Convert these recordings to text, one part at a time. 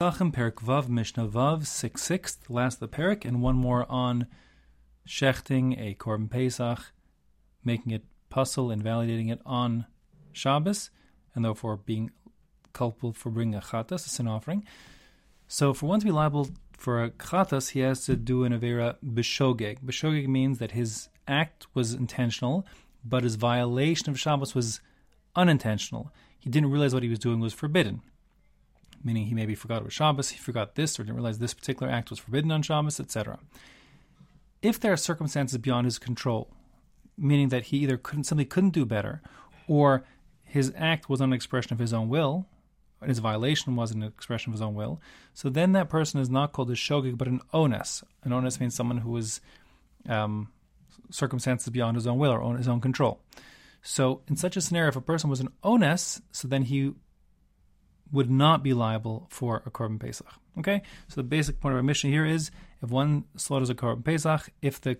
Pesachim, Perik Vav, Mishnah Vav, 6 6, last the Perik, and one more on shechting a Korban Pesach, making it pasul, invalidating it on Shabbos, and therefore being culpable for bringing a chatas, a sin offering. So, for one to be liable for a chatas, he has to do an avera b'shogeg. B'shogeg means that his act was intentional, but his violation of Shabbos was unintentional. He didn't realize what he was doing was forbidden. Meaning he maybe forgot it was Shabbos, he forgot this, or didn't realize this particular act was forbidden on Shabbos, etc. If there are circumstances beyond his control, meaning that he either couldn't simply couldn't do better, or his act was an expression of his own will, his violation was an expression of his own will, so then that person is not called a shogig but an ones. An ones means someone who is um, circumstances beyond his own will or on his own control. So in such a scenario, if a person was an ones, so then he would not be liable for a korban pesach. Okay, so the basic point of our Mishnah here is if one slaughters a korban pesach, if the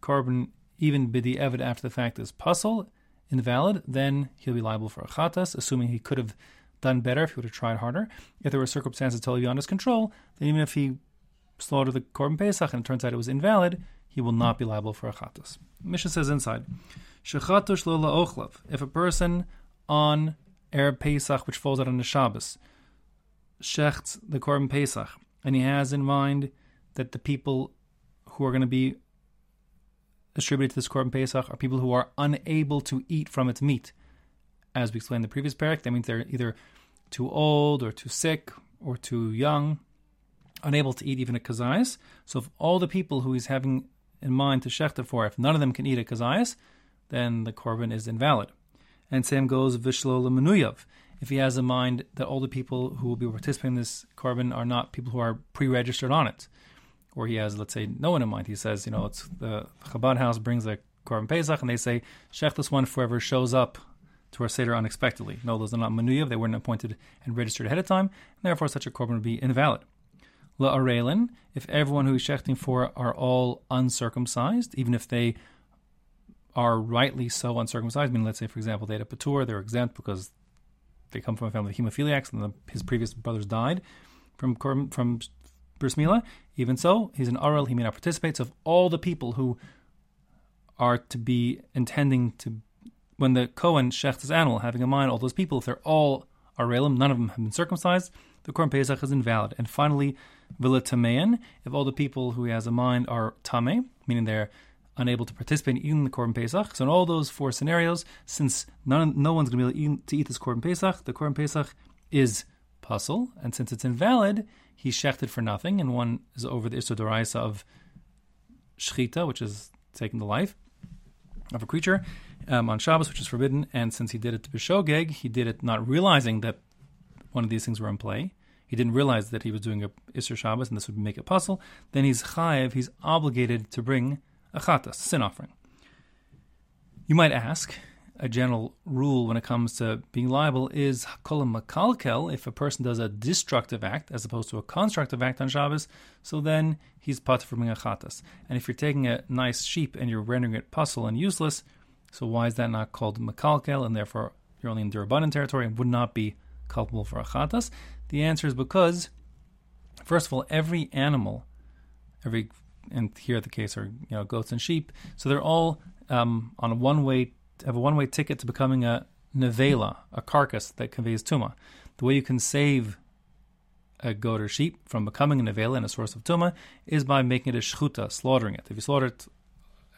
korban even b'dieved after the fact is pasul, invalid, then he'll be liable for a chatas, assuming he could have done better if he would have tried harder. If there were circumstances totally beyond his control, then even if he slaughtered the korban pesach and it turns out it was invalid, he will not be liable for a chatas. Mishnah says inside, ochlav. If a person on Erev Pesach, which falls out on the Shabbos, shechts the korban pesach, and he has in mind that the people who are going to be distributed to this korban pesach are people who are unable to eat from its meat as we explained in the previous parak, that means they're either too old or too sick or too young, unable to eat even a kazayas. So if all the people who he's having in mind to shechta for, if none of them can eat a kazayas, then the korban is invalid. And same goes vishlo lemenuyav. If he has in mind that all the people who will be participating in this korban are not people who are pre-registered on it, or he has, let's say, no one in mind. He says, you know, it's the Chabad house brings a korban pesach, and they say shech this one for whoever shows up to our Seder unexpectedly. No, those are not manuyav, they weren't appointed and registered ahead of time, and therefore such a korban would be invalid. La arelin, if everyone who is shechting for are all uncircumcised, even if they are rightly so uncircumcised, meaning let's say, for example, they had a patur, they're exempt because they come from a family of hemophiliacs and the, his previous brothers died from from bris milah. Even so, he's an arel, he may not participate. So, if all the people who are to be intending to when the Kohen shechts his animal, having in mind all those people, if they're all arelim, none of them have been circumcised, the Korban Pesach is invalid. And finally, Vila Tamean, if all the people who he has in mind are Tame, meaning they're unable to participate in eating the Korban Pesach. So in all those four scenarios, since none, no one's going to be able to eat this Korban Pesach, the Korban Pesach is pasul, and since it's invalid, he's shechted for nothing, and one is over the Doraisa of Shchita, which is taking the life of a creature, um, on Shabbos, which is forbidden. And since he did it to Bishogeg, he did it not realizing that one of these things were in play. He didn't realize that he was doing a Isser Shabbos and this would make it pasul. Then he's chayiv, he's obligated to bring a chatas, sin offering. You might ask, a general rule when it comes to being liable is kolam makalkel, if a person does a destructive act as opposed to a constructive act on Shabbos, so then he's pat for being a chatas. And if you're taking a nice sheep and you're rendering it pasul and useless, so why is that not called makalkel, and therefore you're only in d'rabbanan territory and would not be culpable for a chatas? The answer is because, first of all, every animal, every and here the case are you know goats and sheep, so they're all um, on a one way have a one way ticket to becoming a nevela, a carcass that conveys tuma. The way you can save a goat or sheep from becoming a nevela and a source of tuma is by making it a shchuta, slaughtering it. If you slaughter it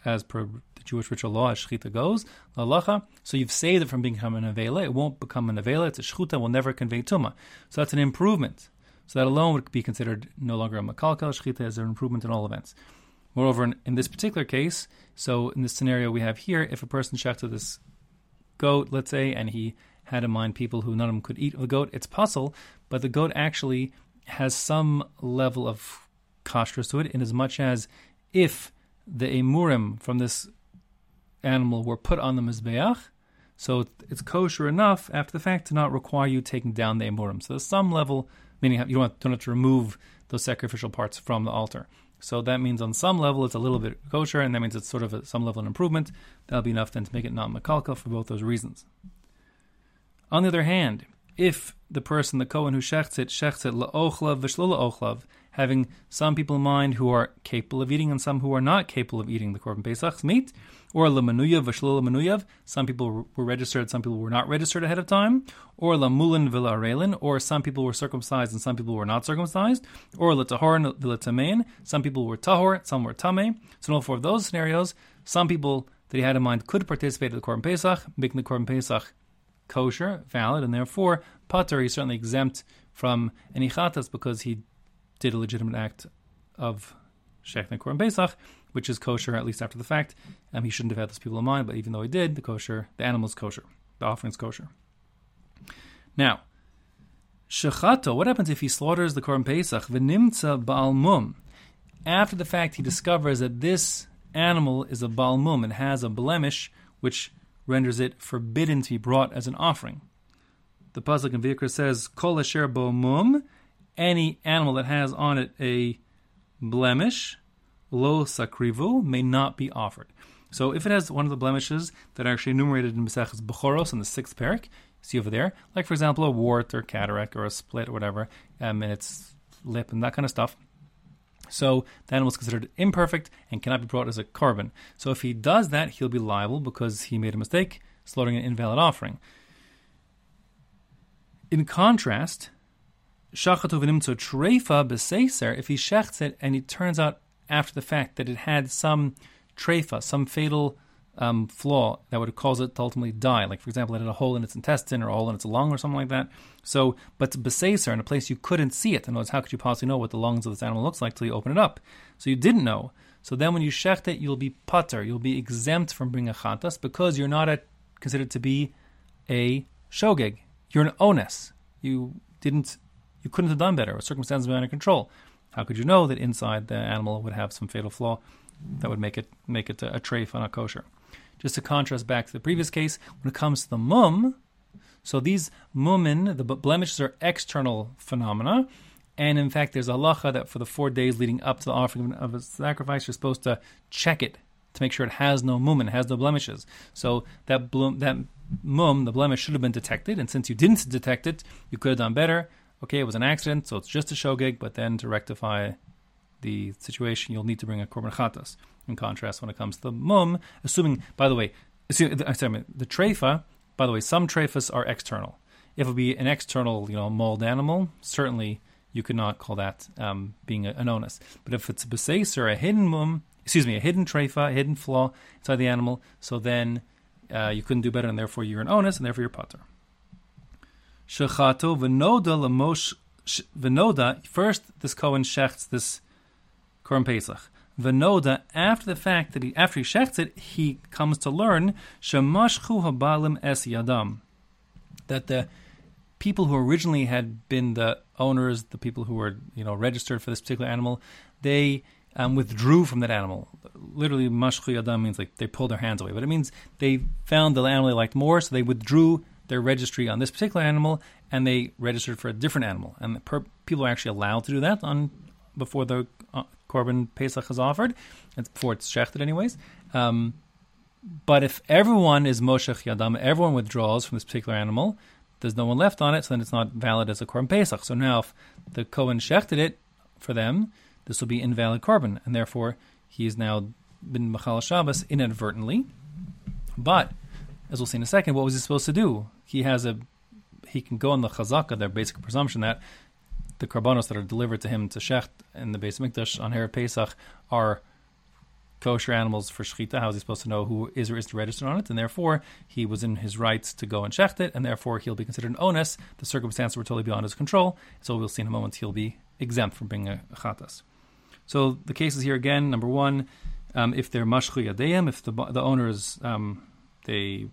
as per the Jewish ritual law, as shchita goes, lalacha, so you've saved it from becoming a nevela. It won't become a nevela. It's a shchuta. Will never convey tuma. So that's an improvement. So that alone would be considered no longer a makalkal. Shchita as an improvement in all events. Moreover, in, in, this particular case, so in this scenario we have here, if a person shechted this goat, let's say, and he had in mind people who none of them could eat the goat, it's pasul, but the goat actually has some level of kashrus to it, in as much as if the emurim from this animal were put on the mizbeach, so it's kosher enough after the fact to not require you taking down the emurim. So there's some level, meaning you don't have to remove those sacrificial parts from the altar. So that means on some level it's a little bit kosher, and that means it's sort of a, some level of improvement. That'll be enough then to make it not makalka for both those reasons. On the other hand, if the person, the Kohen who shechts it, shechts it la'ochlav v'shlo la'ochlav, having some people in mind who are capable of eating and some who are not capable of eating the Korban Pesach's meat, or v'shlo lamanuyav, some people were registered, some people were not registered ahead of time, or lamulin v'la'arelin, or some people were circumcised and some people were not circumcised, or l'tahor v'l'tamein, some people were tahor, some were tameh. So in all four of those scenarios, some people that he had in mind could participate in the Korban Pesach, making the Korban Pesach kosher, valid, and therefore patur, he's certainly exempt from any chatas because he did a legitimate act of shechting Korban Pesach, which is kosher at least after the fact. Um, he shouldn't have had those people in mind, but even though he did, the kosher, the animal is kosher, the offering is kosher. Now, shechato, what happens if he slaughters the Korban Pesach? V'nimtza ba'al After the fact, he discovers that this animal is a balmum and has a blemish which renders it forbidden to be brought as an offering. The pasuk in Vayikra says, "Kol asher bo mum," any animal that has on it a blemish, lo sakrivu, may not be offered. So if it has one of the blemishes that are actually enumerated in Maseches Bechoros in the sixth parak, see over there, like for example a wart or cataract or a split or whatever, um, in its lip and that kind of stuff, so the animal is considered imperfect and cannot be brought as a korban. So if he does that, he'll be liable because he made a mistake, slaughtering an invalid offering. In contrast, shachatu v'nimtzo treifa b'seiser, if he shechts it and it turns out after the fact that it had some treifa, some fatal um, flaw that would cause it to ultimately die. Like, for example, it had a hole in its intestine or a hole in its lung or something like that. So, but beseser in a place you couldn't see it. In other words, how could you possibly know what the lungs of this animal looks like till you open it up? So you didn't know. So then when you shecht it, you'll be patur. You'll be exempt from bringing a chatas because you're not a, considered to be a shogeg. You're an onus. You didn't, you couldn't have done better. Circumstances were under control. How could you know that inside the animal would have some fatal flaw that would make it make it a, a treif on a kosher? Just to contrast back to the previous case, when it comes to the mum, so these mumin, the blemishes are external phenomena, and in fact, there's a halacha that for the four days leading up to the offering of a sacrifice, you're supposed to check it to make sure it has no it has no blemishes. So that blum, that mum, the blemish, should have been detected, and since you didn't detect it, you could have done better. Okay, it was an accident, so it's just a shogeg, but then to rectify the situation, you'll need to bring a korban chatas. In contrast, when it comes to the mum, assuming, by the way, assuming, sorry, the treifa, by the way, some treifas are external. If it be an external, you know, mauled animal, certainly you could not call that um, being an onus. But if it's a beseis or a hidden mum, excuse me, a hidden treifa, a hidden flaw inside the animal, so then uh, you couldn't do better, and therefore you're an onus, and therefore you're patur. Shechato v'noda lamosh v'noda. First, this Kohen shechts this Korban Pesach. Venoda, after the fact that he after he shechts it, he comes to learn shemashchu habalim es yadam, that the people who originally had been the owners, the people who were you know registered for this particular animal, they um, withdrew from that animal. Literally, mashchu yadam means like they pulled their hands away, but it means they found the animal they liked more, so they withdrew their registry on this particular animal and they registered for a different animal. And per- people are actually allowed to do that on before the uh, Korban Pesach is offered. It's before it's shechted, anyways. Um, but if everyone is Moshech Yadam, everyone withdraws from this particular animal, there's no one left on it, so then it's not valid as a Korban Pesach. So now, if the Kohen shechted it for them, this will be invalid Korban, and therefore he has now been Machal Shabbos inadvertently. But, as we'll see in a second, what was he supposed to do? He has a he can go on the chazaka, their basic presumption that the karbanos that are delivered to him to shecht in the Beis Mikdash on Erev Pesach are kosher animals for shechita. How is he supposed to know who is or is registered on it? And therefore, he was in his rights to go and shecht it, and therefore he'll be considered an onus. The circumstances were totally beyond his control, so we'll see in a moment he'll be exempt from being a, chatas. So the cases here again: number one, um, if they're mashchu yadeim, if the the owners um, they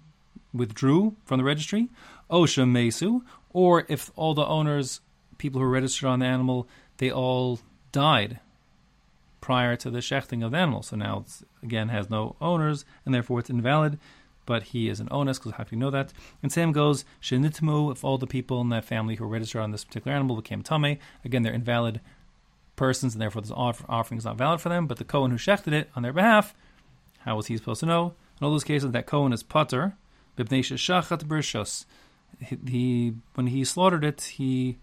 withdrew from the registry, osha mesu, or if all the owners people who registered on the animal, they all died prior to the shechting of the animal. So now it's again has no owners, and therefore it's invalid. But he is an onus because how do you know that? And same goes shenitmu if all the people in that family who were registered on this particular animal became tame. Again, they're invalid persons, and therefore this offering is not valid for them. But the Kohen who shechted it on their behalf, how was he supposed to know? In all those cases, that Kohen is patur, he, he when he slaughtered it, he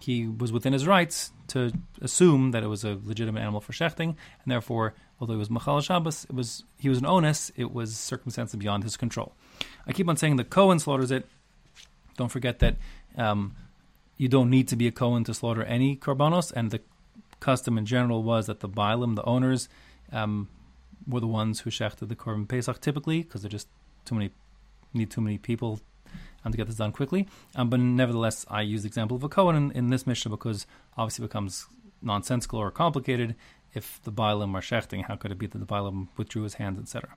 he was within his rights to assume that it was a legitimate animal for shechting, and therefore, although he was machal Shabbos, it was he was an onus. It was circumstances beyond his control. I keep on saying the Cohen slaughters it. Don't forget that um, you don't need to be a Cohen to slaughter any korbanos, and the custom in general was that the Bailim, the owners, um, were the ones who shechted the korban pesach typically because they're just too many need too many people um, to get this done quickly. Um, but nevertheless, I use the example of a Cohen in, in this Mishnah because obviously it becomes nonsensical or complicated if the Bailim are shechting. How could it be that the Bailim withdrew his hands, etc.?